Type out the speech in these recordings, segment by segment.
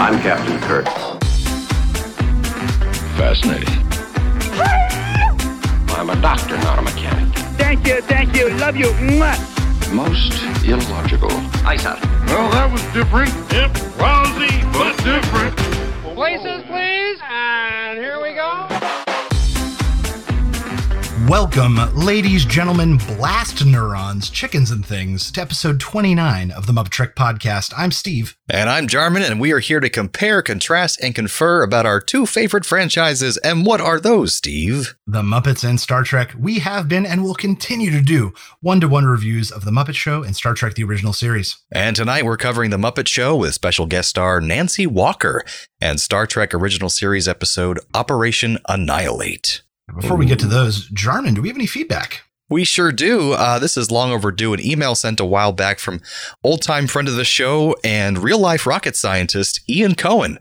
I'm Captain Kirk. Fascinating. I'm a doctor, not a mechanic. Thank you, thank you, love you. Mwah. Most illogical. Aye, sir. Well, that was different. Yep, lousy, but different. Places, please. Welcome, ladies, gentlemen, blastoneurons, chickens, and things, to episode 29 of the Muppet Trek podcast. I'm Steve. And I'm Jarman, and we are here to compare, contrast, and confer about our two favorite franchises. And what are those, Steve? The Muppets and Star Trek. We have been and will continue to do one to one reviews of The Muppet Show and Star Trek The Original Series. And tonight we're covering The Muppet Show with special guest star Nancy Walker and Star Trek Original Series episode Operation Annihilate. Before we get to those, Jarman, do we have any feedback? We sure do. Uh, this is long overdue. An email sent a while back from old time friend of the show and real life rocket scientist Ian Cohen.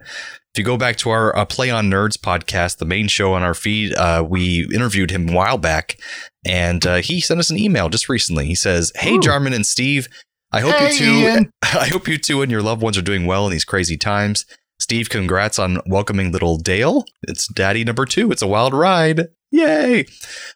If you go back to our uh, Play on Nerds podcast, the main show on our feed, uh, we interviewed him a while back, and uh, he sent us an email just recently. He says, "Hey, Ooh. Jarman and Steve, I hope Hey, you two, Ian. I hope you two and your loved ones are doing well in these crazy times. Steve, congrats on welcoming little Dale. It's Daddy number two. It's a wild ride. Yay!"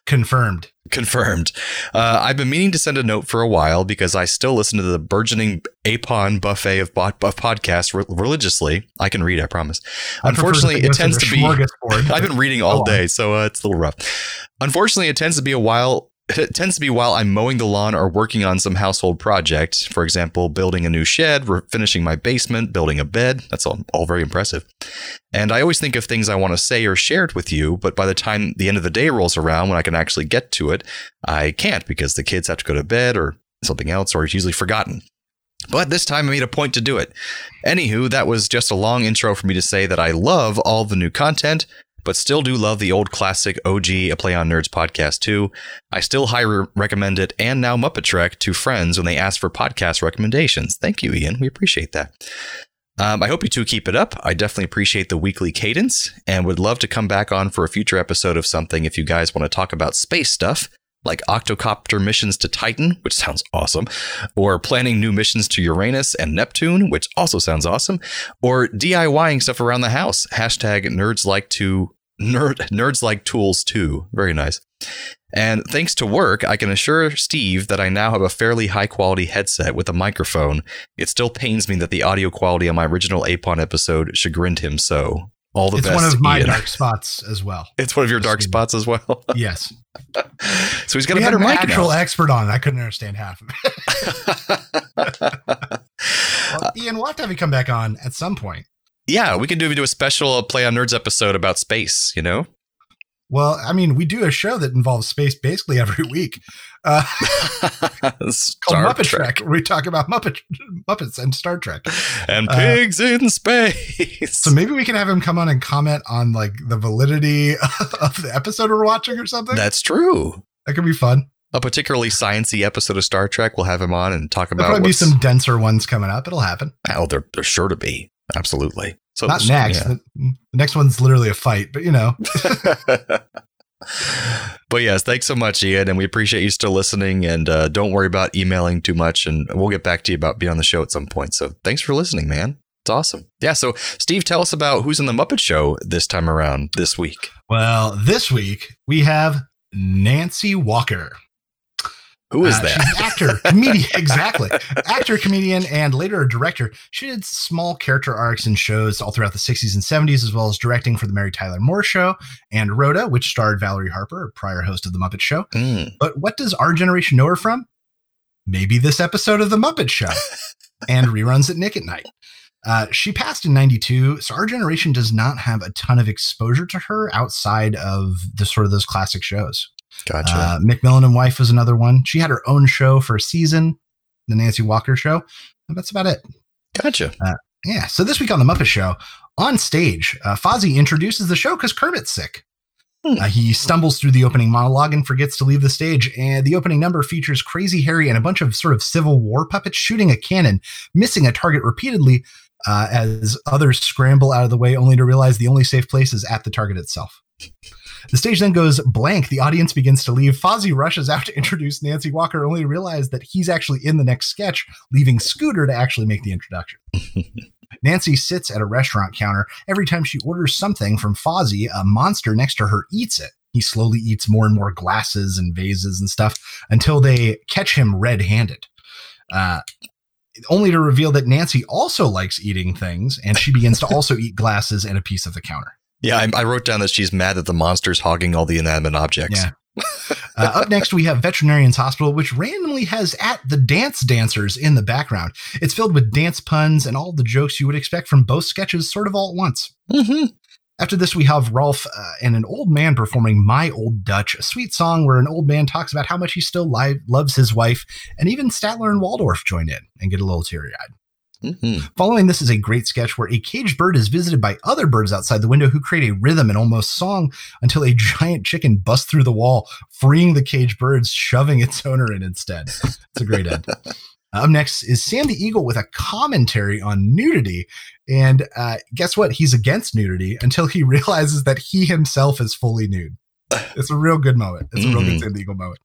Confirmed. Confirmed. Uh, I've been meaning to send a note for a while because I still listen to the burgeoning Apon buffet of, bo- of podcasts re- religiously. I can read, I promise. I Unfortunately, it tends to be. I've been reading all day, so uh, it's a little rough. Unfortunately, it tends to be a while. It tends to be while I'm mowing the lawn or working on some household project. For example, building a new shed, finishing my basement, building a bed. That's all, all very impressive. And I always think of things I want to say or share it with you, but by the time the end of the day rolls around, when I can actually get to it, I can't because the kids have to go to bed or something else, or it's usually forgotten. But this time I made a point to do it. Anywho, that was just a long intro for me to say that I love all the new content, but still do love the old classic OG A Play on Nerds podcast too. I still highly recommend it and now Muppet Trek to friends when they ask for podcast recommendations. Thank you, Ian. We appreciate that. Um, I hope you two keep it up. I definitely appreciate the weekly cadence and would love to come back on for a future episode of something if you guys want to talk about space stuff, like octocopter missions to Titan, which sounds awesome, or planning new missions to Uranus and Neptune, which also sounds awesome, or DIYing stuff around the house. Hashtag nerds like to nerd nerds like tools too. Very nice. And thanks to work, I can assure Steve that I now have a fairly high quality headset with a microphone. It still pains me that the audio quality on my original Apon episode chagrined him so. All the it's best. It's one of my Ian. dark spots as well. It's one of your dark spots as well. Yes. So he's got we a had better an mic actual now. expert on. it. I couldn't understand half of it. Well, Ian, we'll have to have you come back on at some point. yeah, we can do, do a special Play on Nerds episode about space, you know? Well, I mean, we do a show that involves space basically every week uh, called Star Muppet Trek. where we talk about Muppet Muppets and Star Trek. And Uh, pigs in space. So maybe we can have him come on and comment on like the validity of the episode we're watching or something. That's true. that could be fun. A particularly sciencey episode of Star Trek, we'll have him on and talk about. There'll probably be some denser ones coming up. It'll happen. Oh, they're they're sure to be. Absolutely. So Not next. yeah. The next one's literally a fight, but you know, but yes, thanks so much, Ian, and we appreciate you still listening. And uh, don't worry about emailing too much, and we'll get back to you about being on the show at some point. So thanks for listening, man. It's awesome. Yeah. So Steve, tell us about who's in the Muppet Show this time around this week. well, this week we have Nancy Walker. Who is Uh, that? She's an actor, comedian, exactly. Actor, comedian, and later a director. She did small character arcs in shows all throughout the 60s and 70s, as well as directing for The Mary Tyler Moore Show and Rhoda, which starred Valerie Harper, a prior host of The Muppet Show. Mm. But what does our generation know her from? Maybe this episode of The Muppet Show and reruns at Nick at Nite. Uh, she passed in 92, so our generation does not have a ton of exposure to her outside of the sort of those classic shows. Gotcha. Uh, McMillan and Wife was another one. She had her own show for a season, the Nancy Walker show. And that's about it. gotcha. Yeah. So this week on the Muppet Show, on stage, uh, Fozzie introduces the show because Kermit's sick. Hmm. Uh, he stumbles through the opening monologue and forgets to leave the stage. And the opening number features Crazy Harry and a bunch of sort of Civil War puppets shooting a cannon, missing a target repeatedly uh, as others scramble out of the way, only to realize the only safe place is at the target itself. The stage then goes blank. The audience begins to leave. Fozzie rushes out to introduce Nancy Walker, only to realize that he's actually in the next sketch, leaving Scooter to actually make the introduction. Nancy sits at a restaurant counter. Every time she orders something from Fozzie, a monster next to her eats it. He slowly eats more and more glasses and vases and stuff until they catch him red handed. Uh, only to reveal that Nancy also likes eating things and she begins to also eat glasses and a piece of the counter. Yeah, I, I wrote down that she's mad that the monster's hogging all the inanimate objects. Yeah. uh, up next, we have Veterinarian's Hospital, which randomly has at the dance dancers in the background. It's filled with dance puns and all the jokes you would expect from both sketches, sort of all at once. Mm-hmm. After this, we have Rolf uh, and an old man performing My Old Dutch, a sweet song where an old man talks about how much he still li- loves his wife, and even Statler and Waldorf join in and get a little teary eyed. Mm-hmm. Following this is a great sketch where a caged bird is visited by other birds outside the window who create a rhythm and almost song until a giant chicken busts through the wall, freeing the caged birds, shoving its owner in instead. It's a great end. Up next is Sam the Eagle with a commentary on nudity. And uh, guess what? He's against nudity until he realizes that he himself is fully nude. It's a real good moment. It's a real good Mhm. Sam the Eagle moment.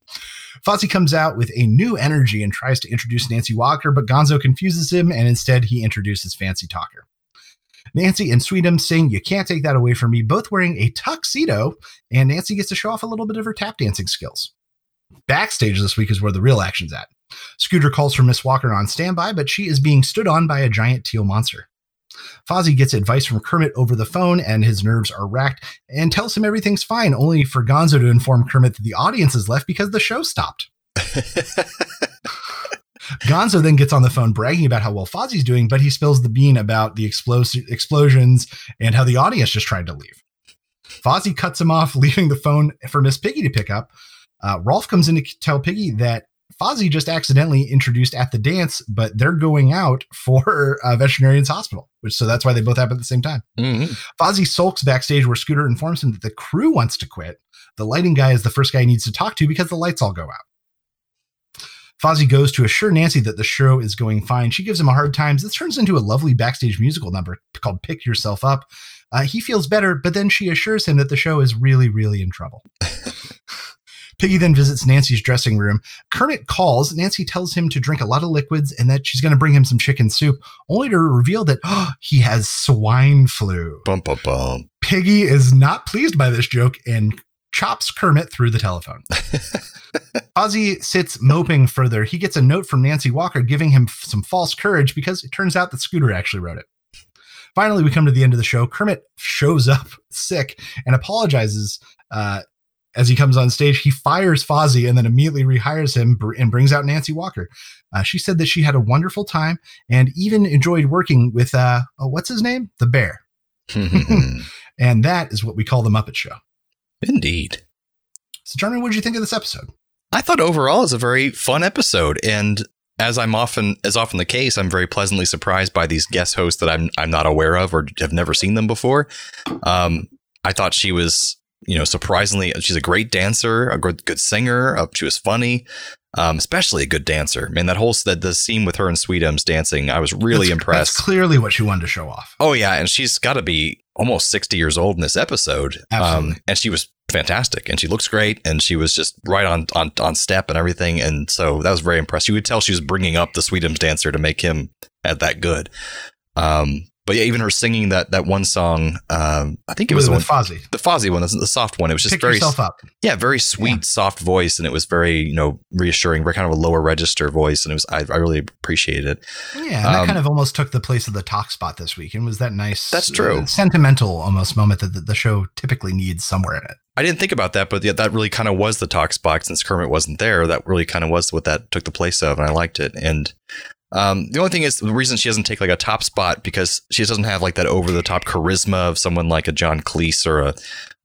Fozzie comes out with a new energy and tries to introduce Nancy Walker, but Gonzo confuses him and instead he introduces Fancy Talker. Nancy and Sweetum sing You Can't Take That Away From Me, both wearing a tuxedo, and Nancy gets to show off a little bit of her tap dancing skills. Backstage this week is where the real action's at. Scooter calls for Miss Walker on standby, but she is being stood on by a giant teal monster. Fozzie gets advice from Kermit over the phone, and his nerves are racked, and tells him everything's fine, only for Gonzo to inform Kermit that the audience is left because the show stopped. Gonzo then gets on the phone bragging about how well Fozzie's doing, but he spills the bean about the explos- explosions and how the audience just tried to leave. Fozzie cuts him off, leaving the phone for Miss Piggy to pick up. Uh, Rolf comes in to tell Piggy that Fozzie just accidentally introduced at the dance, but they're going out for uh, Veterinarian's Hospital, which so that's why they both happen at the same time. Mhm. Fozzie sulks backstage where Scooter informs him that the crew wants to quit. The lighting guy is the first guy he needs to talk to because the lights all go out. Fozzie goes to assure Nancy that the show is going fine. She gives him a hard time. This turns into a lovely backstage musical number called Pick Yourself Up. Uh, he feels better, but then she assures him that the show is really, really in trouble. Piggy then visits Nancy's dressing room. Kermit calls. Nancy tells him to drink a lot of liquids and that she's going to bring him some chicken soup, only to reveal that oh, he has swine flu. Bum, bum, bum. Piggy is not pleased by this joke and chops Kermit through the telephone. Fozzie sits moping further. He gets a note from Nancy Walker giving him f- some false courage because it turns out that Scooter actually wrote it. Finally, we come to the end of the show. Kermit shows up sick and apologizes uh, as he comes on stage. He fires Fozzie and then immediately rehires him and brings out Nancy Walker. Uh, she said that she had a wonderful time and even enjoyed working with, uh, oh, what's his name? The bear. And that is what we call the Muppet Show. Indeed. So, Jeremy, what did you think of this episode? I thought overall it was a very fun episode, and as I'm often as often the case, I'm very pleasantly surprised by these guest hosts that I'm I'm not aware of or have never seen them before. Um, I thought she was, you know, surprisingly, she's a great dancer, a good good singer. Uh, she was funny, um, especially a good dancer. Man, that whole that the scene with her and Sweetums dancing, I was really That's- impressed. That's clearly what she wanted to show off. Oh yeah, and she's got to be almost 60 years old in this episode. Um, and she was fantastic and she looks great and she was just right on, on on step and everything and so that was very impressive. You could tell she was bringing up the Sweetums dancer to make him at that good. Um but yeah, even her singing that that one song, um, I think it was with, the, one, Fozzie. the Fozzie one, the, the soft one. It was just Pick very yeah, very sweet, Yeah. soft voice, and it was very you know reassuring, very kind of a lower register voice, and it was I, I really appreciated it. Yeah, and that Um, kind of almost took the place of the talk spot this week, and was that nice? That's true. uh, sentimental almost moment that the, the show typically needs somewhere in it. I didn't think about that, but yeah, that really kind of was the talk spot since Kermit wasn't there. That really kind of was what that took the place of, and I liked it. And um, the only thing is the reason she doesn't take like a top spot because she doesn't have like that over the top charisma of someone like a John Cleese or a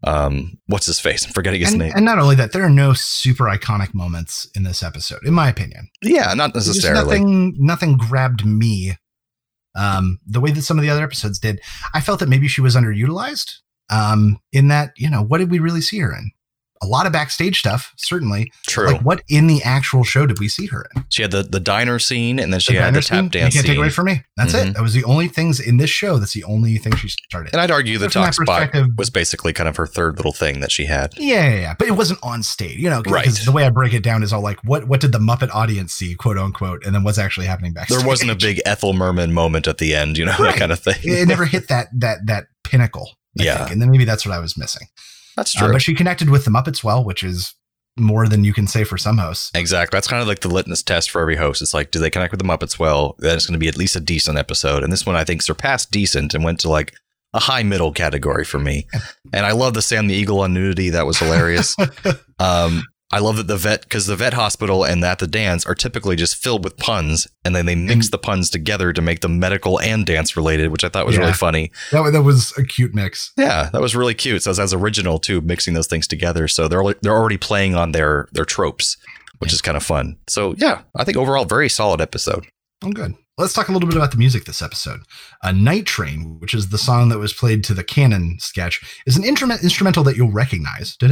um, what's his face? I'm forgetting his And, name. and not only that, there are no super iconic moments in this episode, in my opinion. yeah, not necessarily. nothing, nothing grabbed me. Um, the way that some of the other episodes did, I felt that maybe she was underutilized. Um, in that, you know, what did we really see her in? A lot of backstage stuff, certainly. True. Like, what in the actual show did we see her in? she had the, the diner scene and then she The had the tap scene? dance You can't take away from me. That's Mhm. it. That was the only things in this show. That's the only thing she started. and I'd argue the So talk spot was basically kind of her third little thing that she had. Yeah, yeah, yeah, but it wasn't on stage, you know. Because Right. the way I break it down is all like, what what did the Muppet audience see, quote unquote, and then what's actually happening backstage. There wasn't a big Ethel Merman moment at the end, you know, that kind of thing. It never hit that that that pinnacle. I Yeah. think. and then maybe that's what I was missing. That's Uh, true. but she connected with the Muppets well, which is more than you can say for some hosts. Exactly. That's kind of like the litmus test for every host. It's like, do they connect with the Muppets well? Then it's going to be at least a decent episode. And this one, I think, surpassed decent and went to like a high middle category for me. And I love the Sam the Eagle on nudity. That was hilarious. um, I love that the vet, because the vet hospital and at the dance are typically just filled with puns, and then they mm-hmm. mix the puns together to make them medical and dance related, which I thought was really funny. That, that was a cute mix. Yeah, that was really cute. So it's as original too, mixing those things together. So they're they're already playing on their their tropes, which is kind of fun. So yeah, I think overall very solid episode. Oh, good. Let's talk a little bit about the music this episode. A Night Train, which is the song that was played to the cannon sketch, is an instrument instrumental that you'll recognize. Uh,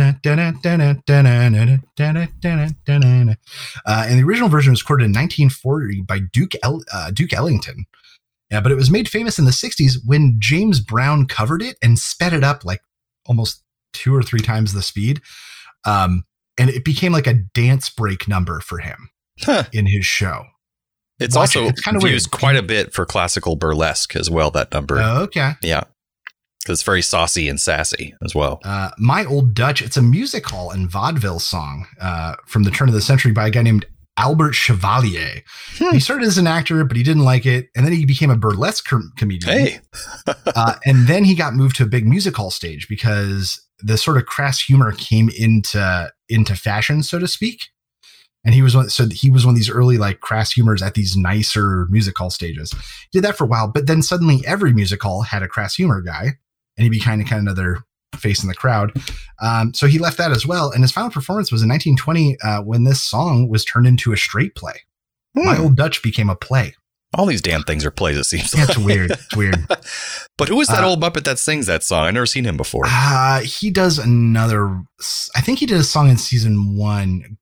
and the original version was recorded in 1940 by Duke El- uh, Duke Ellington. Yeah, but it was made famous in the 60s when James Brown covered it and sped it up like almost two or three times the speed. Um, and it became like a dance break number for him Huh. in his show. It's Watch also it. It's kinda used weird. quite a bit for classical burlesque as well. That number, Oh, okay. yeah, because it's very saucy and sassy as well. Uh, My Old Dutch, it's a music hall and vaudeville song uh, from the turn of the century by a guy named Albert Chevalier. Hmm. He started as an actor, but he didn't like it. And then he became a burlesque com- comedian. Hey, Uh, and then he got moved to a big music hall stage because the sort of crass humor came into into fashion, so to speak. And he was one, so he was one of these early like crass humors at these nicer music hall stages. He did that for a while, but then suddenly every music hall had a crass humor guy, and he'd be kind of kind of another face in the crowd. Um, so he left that as well. And his final performance was in 1920 uh, when this song was turned into a straight play. My Hmm. old Dutch became a play. all these damn things are plays. It seems. Yeah, it's weird. It's weird. but who is that Uh, old Muppet that sings that song? I've never seen him before. Uh, he does another. I think he did a song in season one.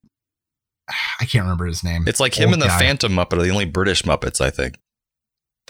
I can't remember his name. It's like him Old and the guy. Phantom Muppet are the only British Muppets, I think.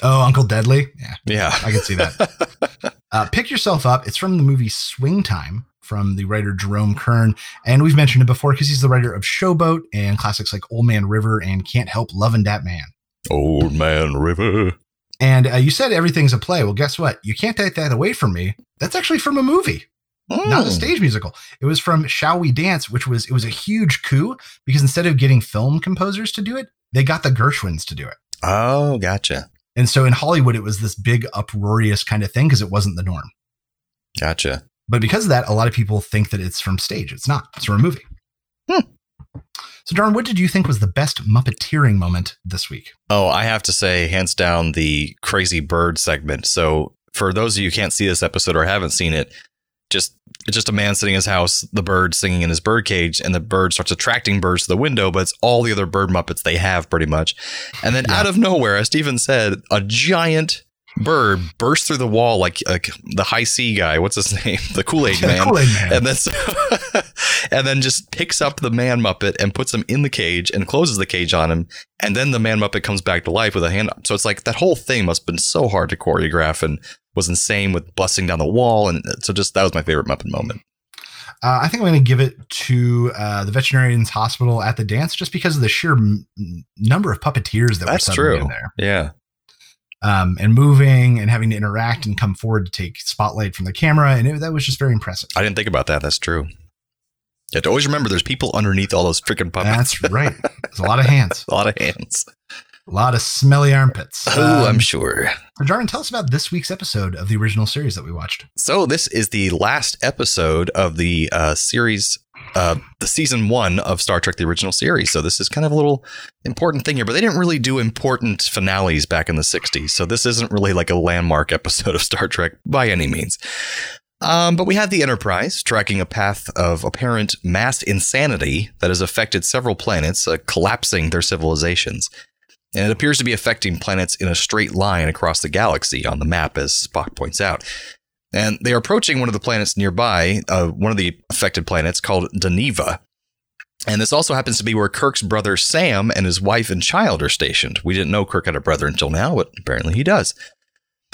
Oh, Uncle Deadly. Yeah, Yeah, I can see that. uh, Pick yourself up. It's from the movie Swing Time from the writer Jerome Kern, and we've mentioned it before because he's the writer of Showboat and classics like Old Man River and Can't Help Loving That Man. Old Man River. And uh, you said everything's a play. Well, guess what? You can't take that away from me. That's actually from a movie. Not a Mm. stage musical. It was from Shall We Dance, which was it was a huge coup because instead of getting film composers to do it, they got the Gershwins to do it. Oh, gotcha, And so in Hollywood, it was this big uproarious kind of thing because it wasn't the norm. gotcha. But because of that, a lot of people think that it's from stage. It's not. It's from a movie. Hmm. So, Darn, what did you think was the best Muppeteering moment this week? Oh, I have to say, hands down, the crazy bird segment. So, for those of you who can't see this episode or haven't seen it, just it's just a man sitting in his house, the bird singing in his bird cage, and the bird starts attracting birds to the window, but it's all the other bird muppets they have pretty much. And then Yeah. out of nowhere, as Steven said, a giant bird bursts through the wall like, like the high C guy. What's his name? The Kool Aid man. Kool-Aid Man. And then so, and then just picks up the man muppet and puts him in the cage and closes the cage on him. And then the man muppet comes back to life with a hand up. So it's like that whole thing must have been so hard to choreograph and was insane with busting down the wall. And so just that was my favorite muppet moment. Uh, I think I'm going to give it to uh, the veterinarian's hospital at the dance just because of the sheer m- number of puppeteers that That's were suddenly true. in there. Yeah. um, and moving and having to interact and come forward to take spotlight from the camera. And it, that was just very impressive. I didn't think about that. That's true. You have to always remember there's people underneath all those freaking puppets. That's right. There's a lot of hands, a lot of hands. A lot of smelly armpits. Oh, Um, I'm sure. so Jarman, tell us about this week's episode of the original series that we watched. So this is the last episode of the uh, series, uh, the season one of Star Trek: The Original Series. So this is kind of a little important thing here, but they didn't really do important finales back in the '60s. So this isn't really like a landmark episode of Star Trek by any means. Um, but we have the Enterprise tracking a path of apparent mass insanity that has affected several planets, uh, collapsing their civilizations. And it appears to be affecting planets in a straight line across the galaxy on the map, as Spock points out. And they are approaching one of the planets nearby, uh, one of the affected planets called Deneva. And this also happens to be where Kirk's brother Sam and his wife and child are stationed. We didn't know Kirk had a brother until now, but apparently he does.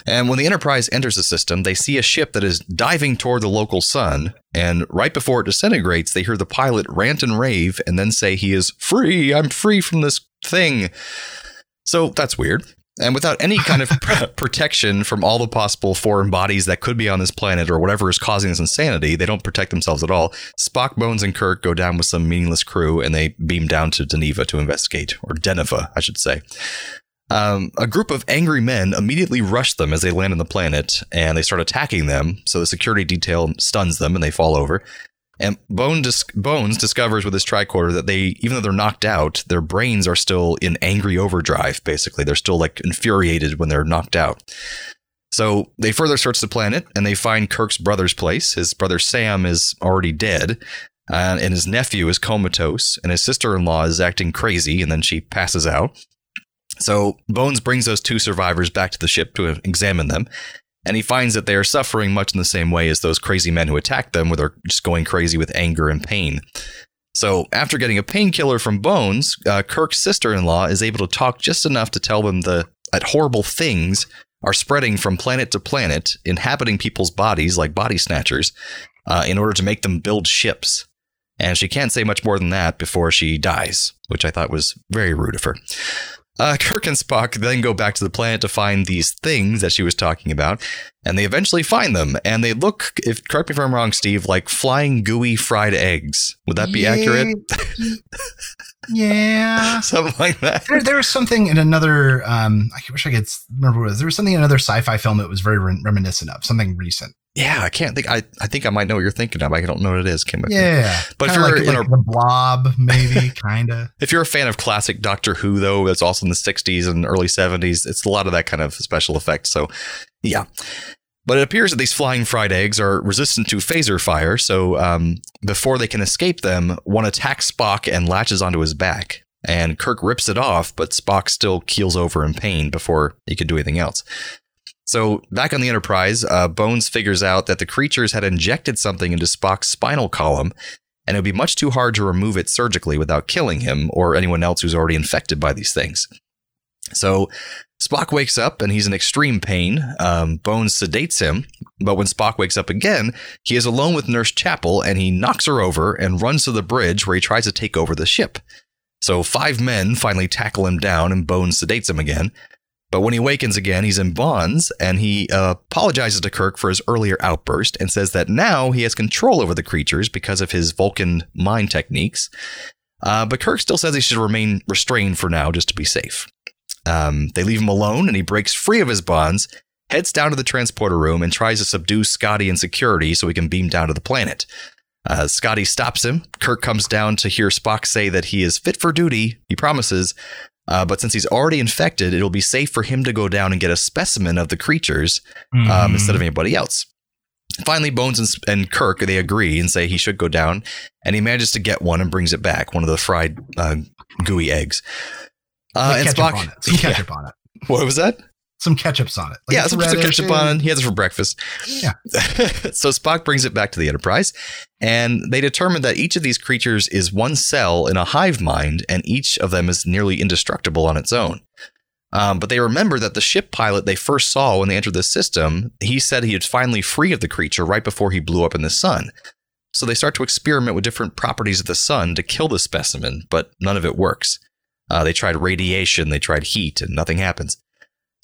And when the Enterprise enters the system, they see a ship that is diving toward the local sun. And right before it disintegrates, they hear the pilot rant and rave and then say he is free. I'm free from this thing. So that's weird. And without any kind of protection from all the possible foreign bodies that could be on this planet or whatever is causing this insanity, they don't protect themselves at all. Spock, Bones, and Kirk go down with some meaningless crew and they beam down to Deneva to investigate, or Deneva, I should say. Um, a group of angry men immediately rush them as they land on the planet and they start attacking them. So the security detail stuns them and they fall over. And Bone dis- Bones discovers with his tricorder that they, even though they're knocked out, their brains are still in angry overdrive, basically. They're still like infuriated when they're knocked out. So they further search the planet and they find Kirk's brother's place. His brother Sam is already dead, uh, and his nephew is comatose, and his sister in law is acting crazy, and then she passes out. So Bones brings those two survivors back to the ship to examine them, and he finds that they are suffering much in the same way as those crazy men who attacked them, where they're just going crazy with anger and pain. So, after getting a painkiller from Bones, uh, Kirk's sister in law is able to talk just enough to tell them the, that horrible things are spreading from planet to planet, inhabiting people's bodies like body snatchers, uh, in order to make them build ships. And she can't say much more than that before she dies, which I thought was very rude of her. Uh, Kirk and Spock then go back to the planet to find these things that she was talking about, and they eventually find them. And they look, if correct me if I'm wrong, Steve, like flying gooey fried eggs. Would that be Yeah. accurate? Yeah. Something like that. There, there was something in another. Um, I wish I could remember what it was. There was something in another sci-fi film that was very re- reminiscent of something recent. Yeah, I can't think. I, I think I might know what you're thinking of. I don't know what it is. Kim. Yeah, But if you're like, in like a- the Blob, maybe kind of. If you're a fan of classic Doctor Who, though, that's also in the 60s and early 70s, it's a lot of that kind of special effects. So, yeah. But it appears that these flying fried eggs are resistant to phaser fire. So, um, before they can escape them, one attacks Spock and latches onto his back. And Kirk rips it off, but Spock still keels over in pain before he could do anything else. So, back on the Enterprise, uh, Bones figures out that the creatures had injected something into Spock's spinal column, and it would be much too hard to remove it surgically without killing him or anyone else who's already infected by these things. So Spock wakes up and he's in extreme pain. Um, Bones sedates him, but when Spock wakes up again, he is alone with Nurse Chapel and he knocks her over and runs to the bridge where he tries to take over the ship. So five men finally tackle him down and Bones sedates him again. But when he wakens again, he's in bonds and he uh, apologizes to Kirk for his earlier outburst and says that now he has control over the creatures because of his Vulcan mind techniques. Uh, but Kirk still says he should remain restrained for now just to be safe. Um, they leave him alone and he breaks free of his bonds, heads down to the transporter room, and tries to subdue Scotty and security so he can beam down to the planet. Uh, Scotty stops him. Kirk comes down to hear Spock say that he is fit for duty, he promises, uh, but since he's already infected, it'll be safe for him to go down and get a specimen of the creatures um, Mhm. instead of anybody else. Finally, Bones and, and Kirk they agree and say he should go down, and he manages to get one and brings it back, one of the fried uh, gooey eggs. Uh, and Spock. Yeah. it. what was that? Some ketchups on it. Like yeah, some, ketchup on. He has it for breakfast. Yeah. so Spock brings it back to the Enterprise, and they determine that each of these creatures is one cell in a hive mind, and each of them is nearly indestructible on its own. Um, but they remember that the ship pilot they first saw when they entered the system, he said he had finally free of the creature right before he blew up in the sun. So they start to experiment with different properties of the sun to kill the specimen, but none of it works. Uh, they tried radiation, they tried heat, and nothing happens.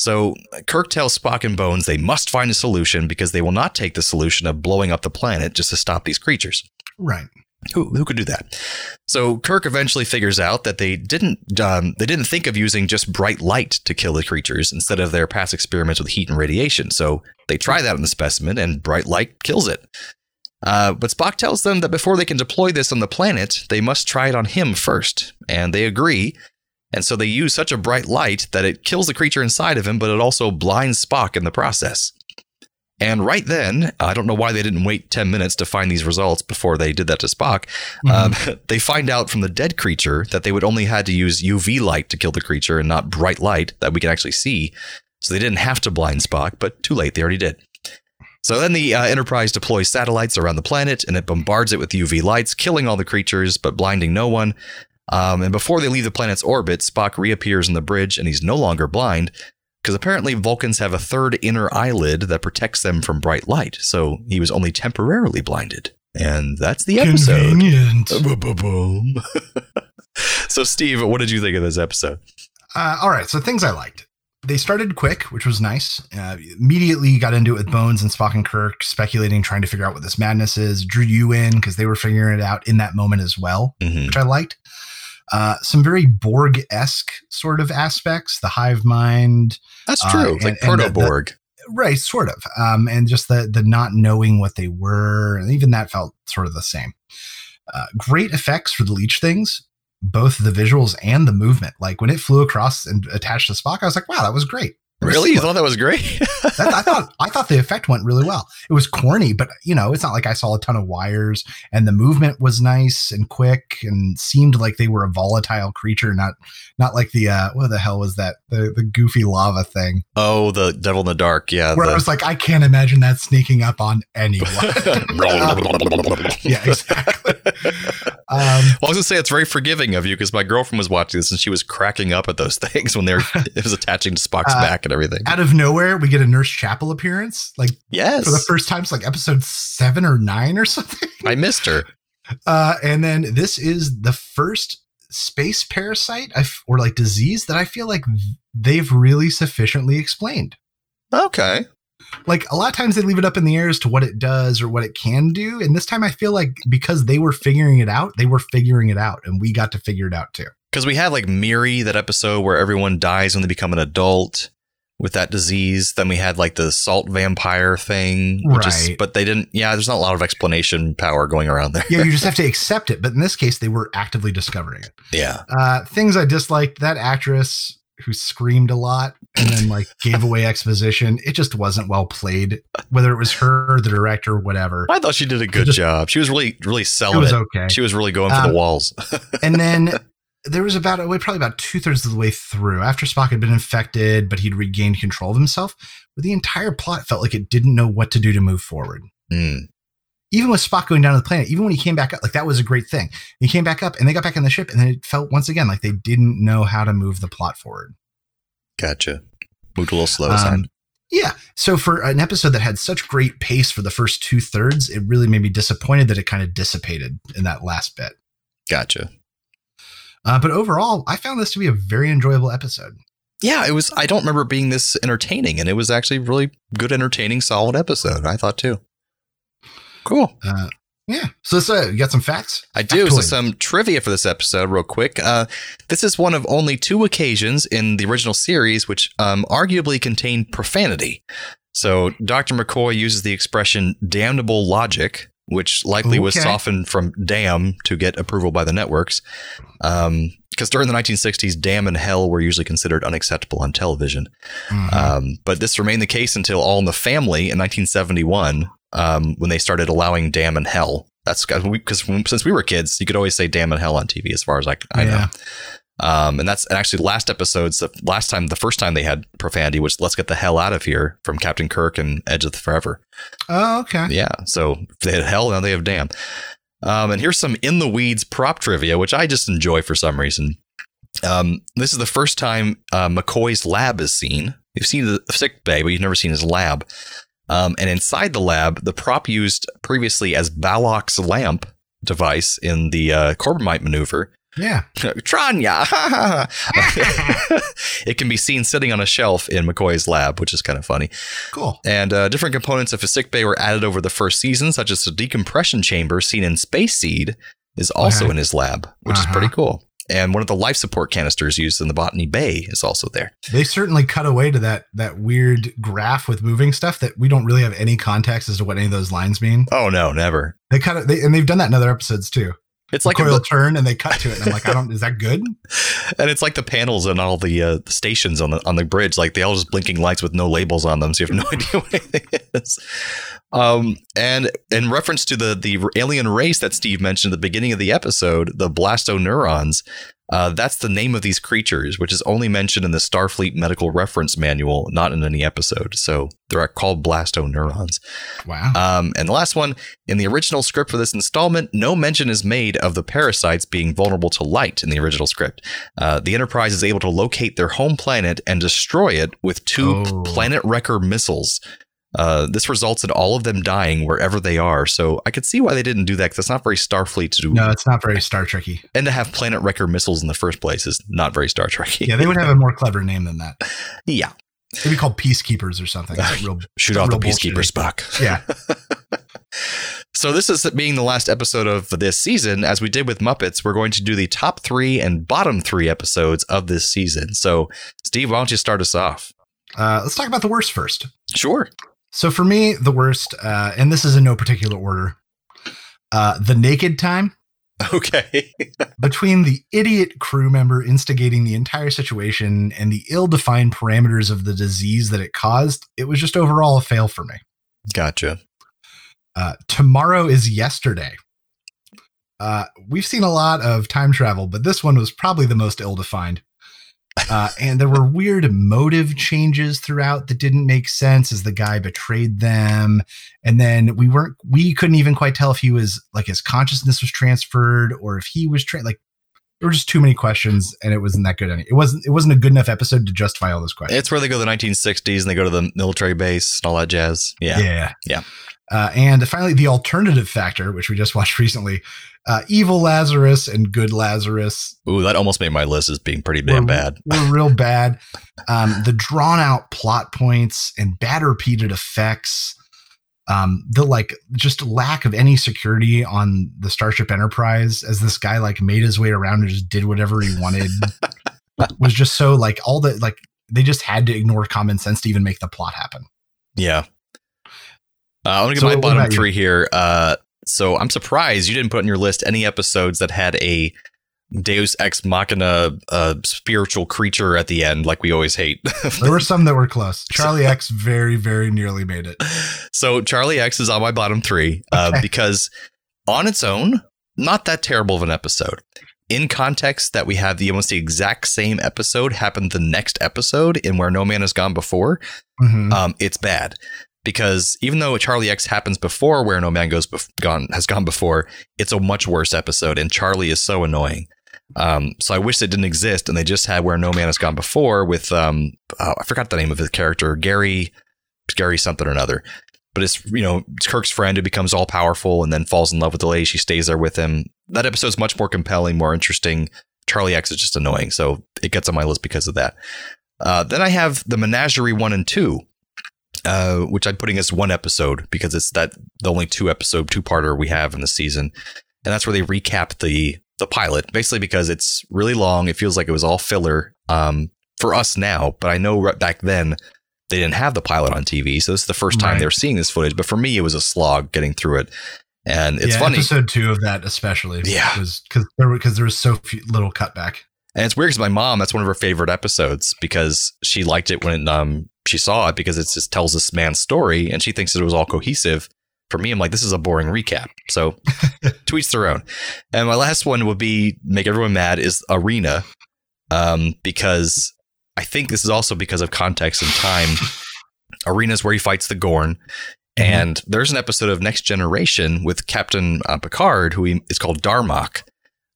So Kirk tells Spock and Bones they must find a solution because they will not take the solution of blowing up the planet just to stop these creatures. Right. Who, who could do that? So Kirk eventually figures out that they didn't um, they didn't think of using just bright light to kill the creatures instead of their past experiments with heat and radiation. So they try that on the specimen, and bright light kills it. Uh, but Spock tells them that before they can deploy this on the planet, they must try it on him first, and they agree. And so they use such a bright light that it kills the creature inside of him, but it also blinds Spock in the process. And right then, I don't know why they didn't wait 10 minutes to find these results before they did that to Spock. Um, they find out from the dead creature that they would only had to use UV light to kill the creature and not bright light that we can actually see. So they didn't have to blind Spock, but too late, they already did. So then the uh, Enterprise deploys satellites around the planet and it bombards it with UV lights, killing all the creatures but blinding no one. Um, and before they leave the planet's orbit, Spock reappears in the bridge and he's no longer blind because apparently Vulcans have a third inner eyelid that protects them from bright light. So he was only temporarily blinded. And that's the episode. Convenient. So, Steve, what did you think of this episode? Uh, all right, so things I liked. They started quick, which was nice. Uh, immediately got into it with Bones and Spock and Kirk speculating, trying to figure out what this madness is. Drew you in because they were figuring it out in that moment as well, Mhm. which I liked. Uh, some very Borg esque sort of aspects, the hive mind, That's Uh, true. Like and- the- Proto Borg. right? Sort of, um, and just the the not knowing what they were, and even that felt sort of the same. Uh, great effects for the leech things, both the visuals and the movement. Like when it flew across and attached to Spock, I was like, wow, that was great. Really? You thought that was great? That- I thought I thought the effect went really well. It was corny, but you know, it's not like I saw a ton of wires, and the movement was nice and quick, and seemed like they were a volatile creature, not not like the uh, what the hell was that the the goofy lava thing, oh, the Devil in the Dark. Yeah. where I was like, I can't imagine that sneaking up on anyone. yeah, exactly. Um, Well, I was gonna say it's very forgiving of you because my girlfriend was watching this and she was cracking up at those things when they're it was attaching to Spock's Uh, back and everything. out of nowhere, we get a Nurse Chapel appearance, like Yes, for the first time. It's like episode seven or nine or something. I missed her. Uh, and then this is the first space parasite f- or like disease that I feel like they've really sufficiently explained. Okay, Like a lot of times they leave it up in the air as to what it does or what it can do. And this time I feel like because they were figuring it out, they were figuring it out and we got to figure it out too. because we had like Miri, that episode where everyone dies when they become an adult with that disease. Then we had like the salt vampire thing, which is, Right. but they didn't. Yeah, there's not a lot of explanation power going around there. Yeah, you just have to accept it. But in this case, they were actively discovering it. yeah. Uh, things I disliked that actress who screamed a lot and then like gave away exposition. It just wasn't well played, whether it was her, the director, whatever. I thought she did a good just- job. She was really, really selling. It was it. okay. She was really going for Um, the walls. and then there was about way probably about two thirds of the way through after Spock had been infected, but he'd regained control of himself. Where the entire plot felt like it didn't know what to do to move forward. Mm. Even with Spock going down to the planet, even when he came back up, like that was a great thing. He came back up and they got back on the ship, and then it felt once again like they didn't know how to move the plot forward. Gotcha. Moved a little slow. Um, yeah. So for an episode that had such great pace for the first two thirds, it really made me disappointed that it kind of dissipated in that last bit. Gotcha. Uh, but overall, I found this to be a very enjoyable episode. Yeah, it was. I don't remember being this entertaining, and it was actually really good, entertaining, solid episode. I thought too. Cool. Uh, yeah. So uh, you got some facts? I do. So some trivia for this episode, real quick. Uh, this is one of only two occasions in the original series which um, arguably contained profanity. So Dr. McCoy uses the expression "damnable logic," which likely was softened from "damn" to get approval by the networks. Because during the 1960s, "damn" and "hell" were usually considered unacceptable on television. Mhm. Um, but this remained the case until All in the Family in 1971, um, when they started allowing damn and hell. That's because since we were kids, you could always say damn and hell on TV, as far as I, I know. Um, and that's and actually last episodes, the last time, the first time they had profanity was "Let's get the hell out of here" from Captain Kirk and Edge of the Forever. oh, okay. Yeah, so they had hell, now they have damn. Um, and here's some in the weeds prop trivia, which I just enjoy for some reason. Um, this is the first time uh, McCoy's lab is seen. You've seen the sick bay, but you've never seen his lab. Um, and inside the lab, the prop used previously as Balok's lamp device in the uh, Corbomite maneuver Yeah. Tranya. it can be seen sitting on a shelf in McCoy's lab, which is kind of funny. Cool. And uh, different components of his sick bay were added over the first season, such as the decompression chamber seen in Space Seed is also Okay. in his lab, which Uh-huh. is pretty cool. And one of the life support canisters used in the Botany Bay is also there. They certainly cut away to that that weird graph with moving stuff that we don't really have any context as to what any of those lines mean. Oh no, never. They cut it, they, and they've done that in other episodes too. It's like a, coil turn and they cut to it, and I'm like, I don't. Is that good? and it's like the panels and all the, uh, stations on the on the bridge, like they all just blinking lights with no labels on them, so you have no idea what anything is. Um, and in reference to the the alien race that Steve mentioned at the beginning of the episode, the blastoneurons, Uh, that's the name of these creatures, which is only mentioned in the Starfleet Medical Reference Manual, not in any episode. So they're called blastoneurons. Wow. Um, and the last one, in the original script for this installment, no mention is made of the parasites being vulnerable to light in the original script. Uh, the Enterprise is able to locate their home planet and destroy it with two Oh. planet wrecker missiles. Uh, this results in all of them dying wherever they are. So I could see why they didn't do that because it's not very Starfleet to do. no, it's not very Star Trekky. And to have planet wrecker missiles in the first place is not very Star Trekky. Yeah, they would have a more clever name than that. yeah. They'd be called Peacekeepers or something. It's real, Shoot off the real Peacekeeper bullshitty. Spock. Yeah. So this is being the last episode of this season. As we did with Muppets, we're going to do the top three and bottom three episodes of this season. So, Steve, why don't you start us off? Uh, let's talk about the worst first. Sure. So for me, the worst, uh, and this is in no particular order, uh, the naked time Okay. between the idiot crew member instigating the entire situation and the ill-defined parameters of the disease that it caused. It was just overall a fail for me. gotcha. Uh, tomorrow is yesterday. Uh, we've seen a lot of time travel, but this one was probably the most ill-defined. Uh, and there were weird motive changes throughout that didn't make sense as the guy betrayed them. And then we weren't, we couldn't even quite tell if he was like his consciousness was transferred or if he was tra- like. There were just too many questions, and it wasn't that good. Any, it wasn't. It wasn't a good enough episode to justify all those questions. It's where they go to the 1960s and they go to the military base and all that jazz. Yeah. Yeah. Yeah. Uh, and finally, the alternative factor, which we just watched recently, uh, evil Lazarus and good Lazarus Ooh, that almost made my list as being pretty damn were, bad. were real bad. Um, the drawn out plot points and bad repeated effects. Um, the like just lack of any security on the Starship Enterprise as this guy like made his way around and just did whatever he wanted was just so like all the like they just had to ignore common sense to even make the plot happen. Yeah. Uh, I want to give So my bottom three here. Uh, so I'm surprised you didn't put on your list any episodes that had a Deus Ex Machina uh, spiritual creature at the end, like we always hate. There were some that were close. Charlie X very, very nearly made it. so Charlie X is on my bottom three uh, Okay. because on its own, not that terrible of an episode. In context, that we have the almost the exact same episode happen the next episode in where No Man Has Gone Before, Mhm. um, it's bad because even though Charlie X happens before where No Man Goes bef- gone has gone before, it's a much worse episode, and Charlie is so annoying. Um, so I wish it didn't exist, and they just had where No Man Has Gone Before with um, oh, I forgot the name of his character, Gary, Gary something or another. But it's you know it's Kirk's friend who becomes all powerful and then falls in love with the lady. She stays there with him. That episode's much more compelling, more interesting. Charlie X is just annoying, so it gets on my list because of that. Uh, then I have the Menagerie one and two, uh, which I'm putting as one episode because it's that the only two episode two parter we have in the season, and that's where they recap the the pilot basically because it's really long. It feels like it was all filler um, for us now, but I know right back then they didn't have the pilot on TV, so this is the first time Right. they were seeing this footage. But for me, it was a slog getting through it, and it's yeah, funny. Episode two of that, especially, Yeah. because there because there was so few, little cutback. And it's weird because my mom, that's one of her favorite episodes because she liked it when um, she saw it because it just tells this man's story and she thinks that it was all cohesive. For me, I'm like, this is a boring recap. So tweets their own. And my last one would be make everyone mad is Arena um, because I think this is also because of context and time. Arena is where he fights the Gorn. And there's an episode of Next Generation with Captain uh, Picard, who he, is called Darmok,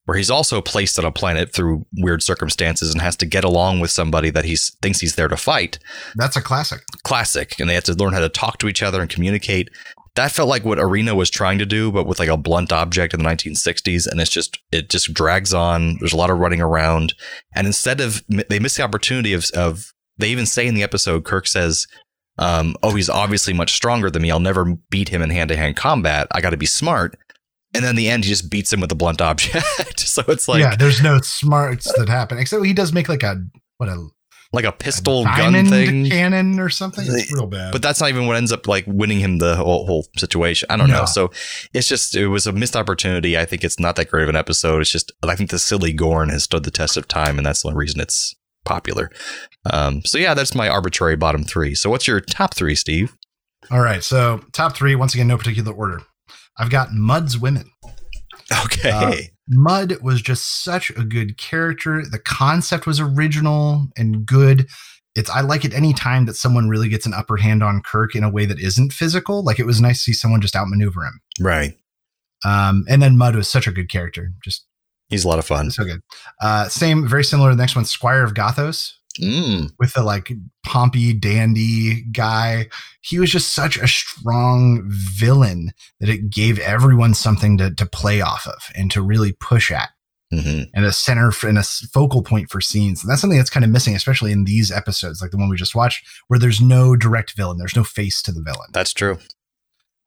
where he's also placed on a planet through weird circumstances and has to get along with somebody that he thinks he's there to fight. That's a classic. Classic. And they have to learn how to talk to each other and communicate. That felt like what Arena was trying to do, but with like a blunt object in the 1960s. And it's just, it just drags on. There's a lot of running around. And instead of, they miss the opportunity of, of they even say in the episode, Kirk says, um, oh, he's obviously much stronger than me. I'll never beat him in hand to hand combat. I got to be smart. And then the end, he just beats him with a blunt object. so it's like, yeah, there's no smarts that happen except he does make like a what a, like a a pistol gun thing. cannon or something. It's real bad. But that's not even what ends up like winning him the whole, whole situation. I don't know. So it's just it was a missed opportunity. I think it's not that great of an episode. It's just I think the silly Gorn has stood the test of time, and that's the only reason it's popular. Um, so yeah, that's my arbitrary bottom three. So what's your top three, Steve? All right, so top three once again, no particular order. I've got Mudd's Women. Okay. Uh, Mudd was just such a good character. The concept was original and good. It's I like it any time that someone really gets an upper hand on Kirk in a way that isn't physical. Like it was nice to see someone just outmaneuver him. Right. Um, and then Mudd was such a good character, just He's a lot of fun. so good. Uh, same, very similar. to The next one, Squire of Gothos, Mm. with the like pompy dandy guy. He was just such a strong villain that it gave everyone something to to play off of and to really push at. hmm and a center for, and a focal point for scenes. And that's something that's kind of missing, especially in these episodes, like the one we just watched, where there's no direct villain, there's no face to the villain. That's true.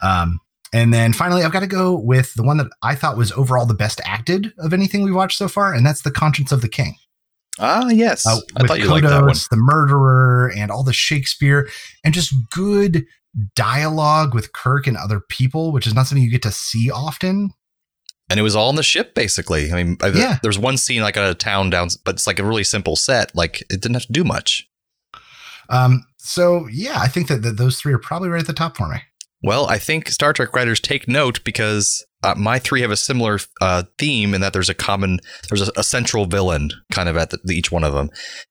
Um, and then finally, I've got to go with the one that I thought was overall the best acted of anything we watched so far, and that's the Conscience of the King. Ah, yes. Uh, I thought you liked that one. Kodos, the murderer, and all the Shakespeare, and just good dialogue with Kirk and other people, which is not something you get to see often. And it was all on the ship, basically. I mean, Yeah. there's one scene like a town down, but it's like a really simple set. Like it didn't have to do much. Um, so yeah, I think that, that those three are probably right at the top for me. Well, I think Star Trek writers take note because uh, my three have a similar uh, theme in that there's a common, there's a, a central villain kind of at the, each one of them.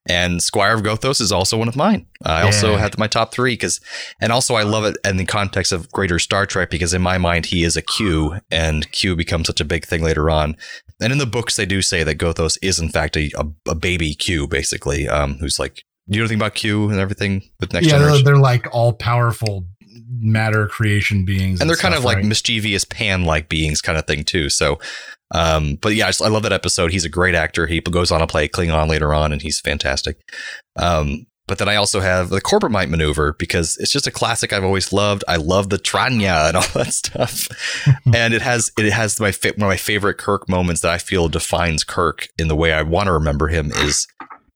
And Squire of Gothos is also one of mine. I also Yeah. had my top three because, and also I love it in the context of greater Star Trek because in my mind he is a Q and Q becomes such a big thing later on. And in the books they do say that Gothos is in fact a, a, a baby Q basically, um, who's like, do you know anything about Q and everything with Next yeah, they're, they're like all powerful matter creation beings, and they're kind stuff, of like right? mischievous pan like beings kind of thing too so um but yeah I, just, I love that episode he's a great actor he goes on to play klingon later on and he's fantastic um but then I also have the Corbomite Maneuver because it's just a classic I've always loved. I love the Tranya and all that stuff, and it has it has my one of my favorite Kirk moments that I feel defines Kirk in the way I want to remember him is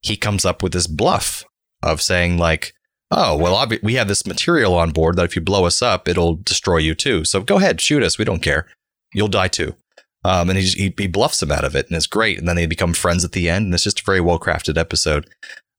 he comes up with this bluff of saying like, "Oh, well, obvi- we have this material on board that if you blow us up, it'll destroy you too. So go ahead, shoot us. We don't care. You'll die too." Um, and he, he he bluffs him out of it, and it's great. And then they become friends at the end, and it's just a very well crafted episode.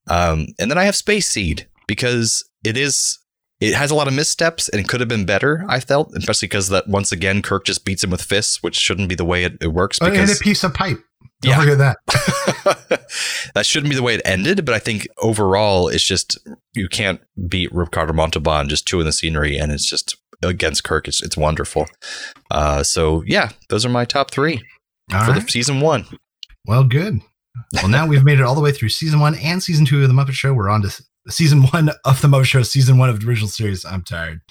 Um, and then I have Space Seed because it is it has a lot of missteps and it could have been better. I felt, especially because that once again Kirk just beats him with fists, which shouldn't be the way it, it works. Oh, and a piece of pipe. Don't Yeah. forget that. that shouldn't be the way it ended. But I think overall, it's just you can't beat Ricardo Montalban just chewing the scenery, and it's just against Kirk. It's it's wonderful. Uh, so yeah, those are my top three All for right. the season one. Well, good. Well, now we've made it all the way through season one and season two of the Muppet Show. We're on to season one of the Muppet Show, season one of the original series. I'm tired.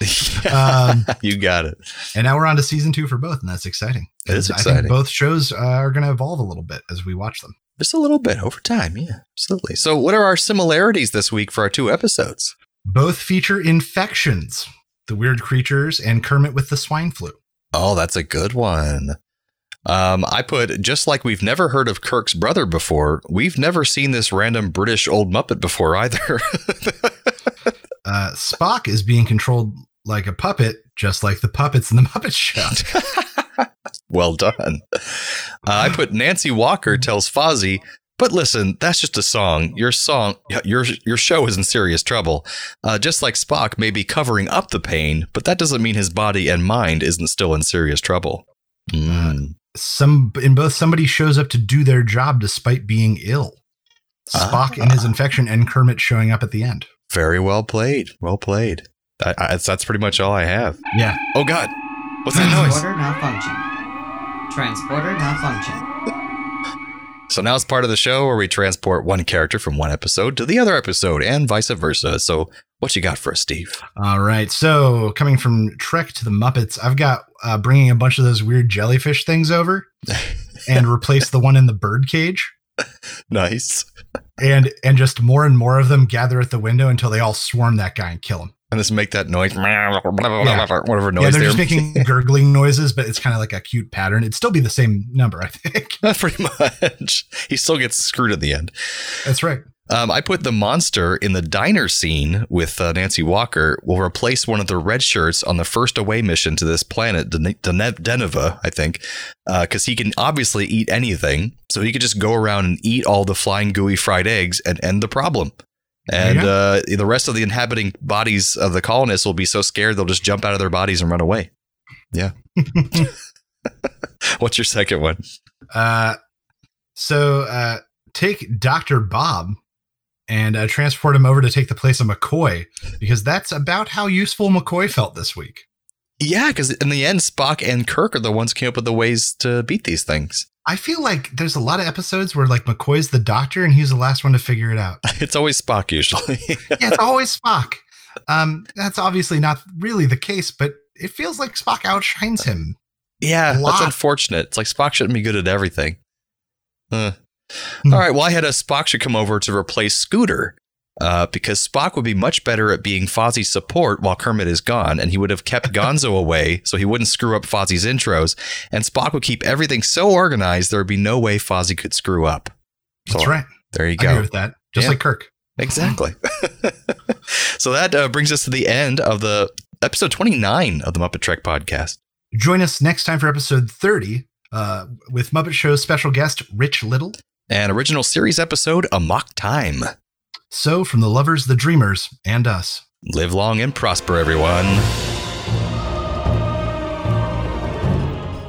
Um, you got it. and now we're on to season two for both, and that's exciting. It is I exciting. think both shows uh, are going to evolve a little bit as we watch them. Just a little bit over time. Yeah, absolutely. So, what are our similarities this week for our two episodes? Both feature infections, the weird creatures, and Kermit with the swine flu. Oh, that's a good one. Um, I put just like we've never heard of Kirk's brother before, we've never seen this random British old Muppet before either. Uh, Spock is being controlled like a puppet, just like the puppets in the Muppet Show. well done. Uh, I put Nancy Walker tells Fozzie, but listen, that's just a song. Your song, your your show is in serious trouble. Uh, just like Spock may be covering up the pain, but that doesn't mean his body and mind isn't still in serious trouble. Mm. Some in both somebody shows up to do their job despite being ill. Spock and his infection, and Kermit showing up at the end. Very well played. Well played. I, I, that's pretty much all I have. Yeah, Oh God, what's that noise? Transporter malfunction. Transporter malfunction. So now it's part of the show where we transport one character from one episode to the other episode, and vice versa. So what you got for us, Steve? All right. So coming from Trek to the Muppets, I've got uh, bringing a bunch of those weird jellyfish things over and replace the one in the bird cage. Nice. And and just more and more of them gather at the window until they all swarm that guy and kill him. And just make that noise, whatever yeah, noise they're they're just making gurgling noises, but it's kind of like a cute pattern. It'd still be the same number, I think. pretty much. He still gets screwed at the end. That's right. Um, I put the monster in the diner scene with uh, Nancy Walker will replace one of the red shirts on the first away mission to this planet, Den- Den- Deneva, I think, Uh, because he can obviously eat anything. So he could just go around and eat all the flying gooey fried eggs and end the problem. And Yeah. uh, the rest of the inhabiting bodies of the colonists will be so scared they'll just jump out of their bodies and run away. Yeah. What's your second one? Uh, so uh, take Dr. Bob and uh, transport him over to take the place of McCoy because that's about how useful McCoy felt this week. Yeah, because in the end, Spock and Kirk are the ones who came up with the ways to beat these things. I feel like there's a lot of episodes where like McCoy's the doctor and he's the last one to figure it out. It's always Spock usually. yeah, it's always Spock. Um, that's obviously not really the case, but it feels like Spock outshines him. yeah, that's unfortunate. It's like Spock shouldn't be good at everything. Uh. Hmm. All right, well, I had a Spock should come over to replace Scooter. Uh, because Spock would be much better at being Fozzie's support while Kermit is gone, and he would have kept Gonzo away so he wouldn't screw up Fozzie's intros. And Spock would keep everything so organized there would be no way Fozzie could screw up. That's So, right. There you I agree go. with that. Just Yeah. like Kirk. Exactly. so that uh, brings us to the end of the episode 29 of the Muppet Trek podcast. Join us next time for episode 30 uh, with Muppet Show special guest Rich Little. An original series episode, Amok Time. So, from the lovers, the dreamers, and us. Live long and prosper, everyone.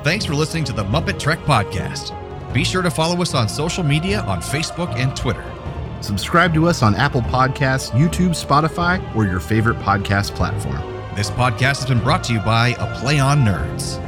Thanks for listening to the Muppet Trek Podcast. Be sure to follow us on social media on Facebook and Twitter. Subscribe to us on Apple Podcasts, YouTube, Spotify, or your favorite podcast platform. This podcast has been brought to you by A Play on Nerds.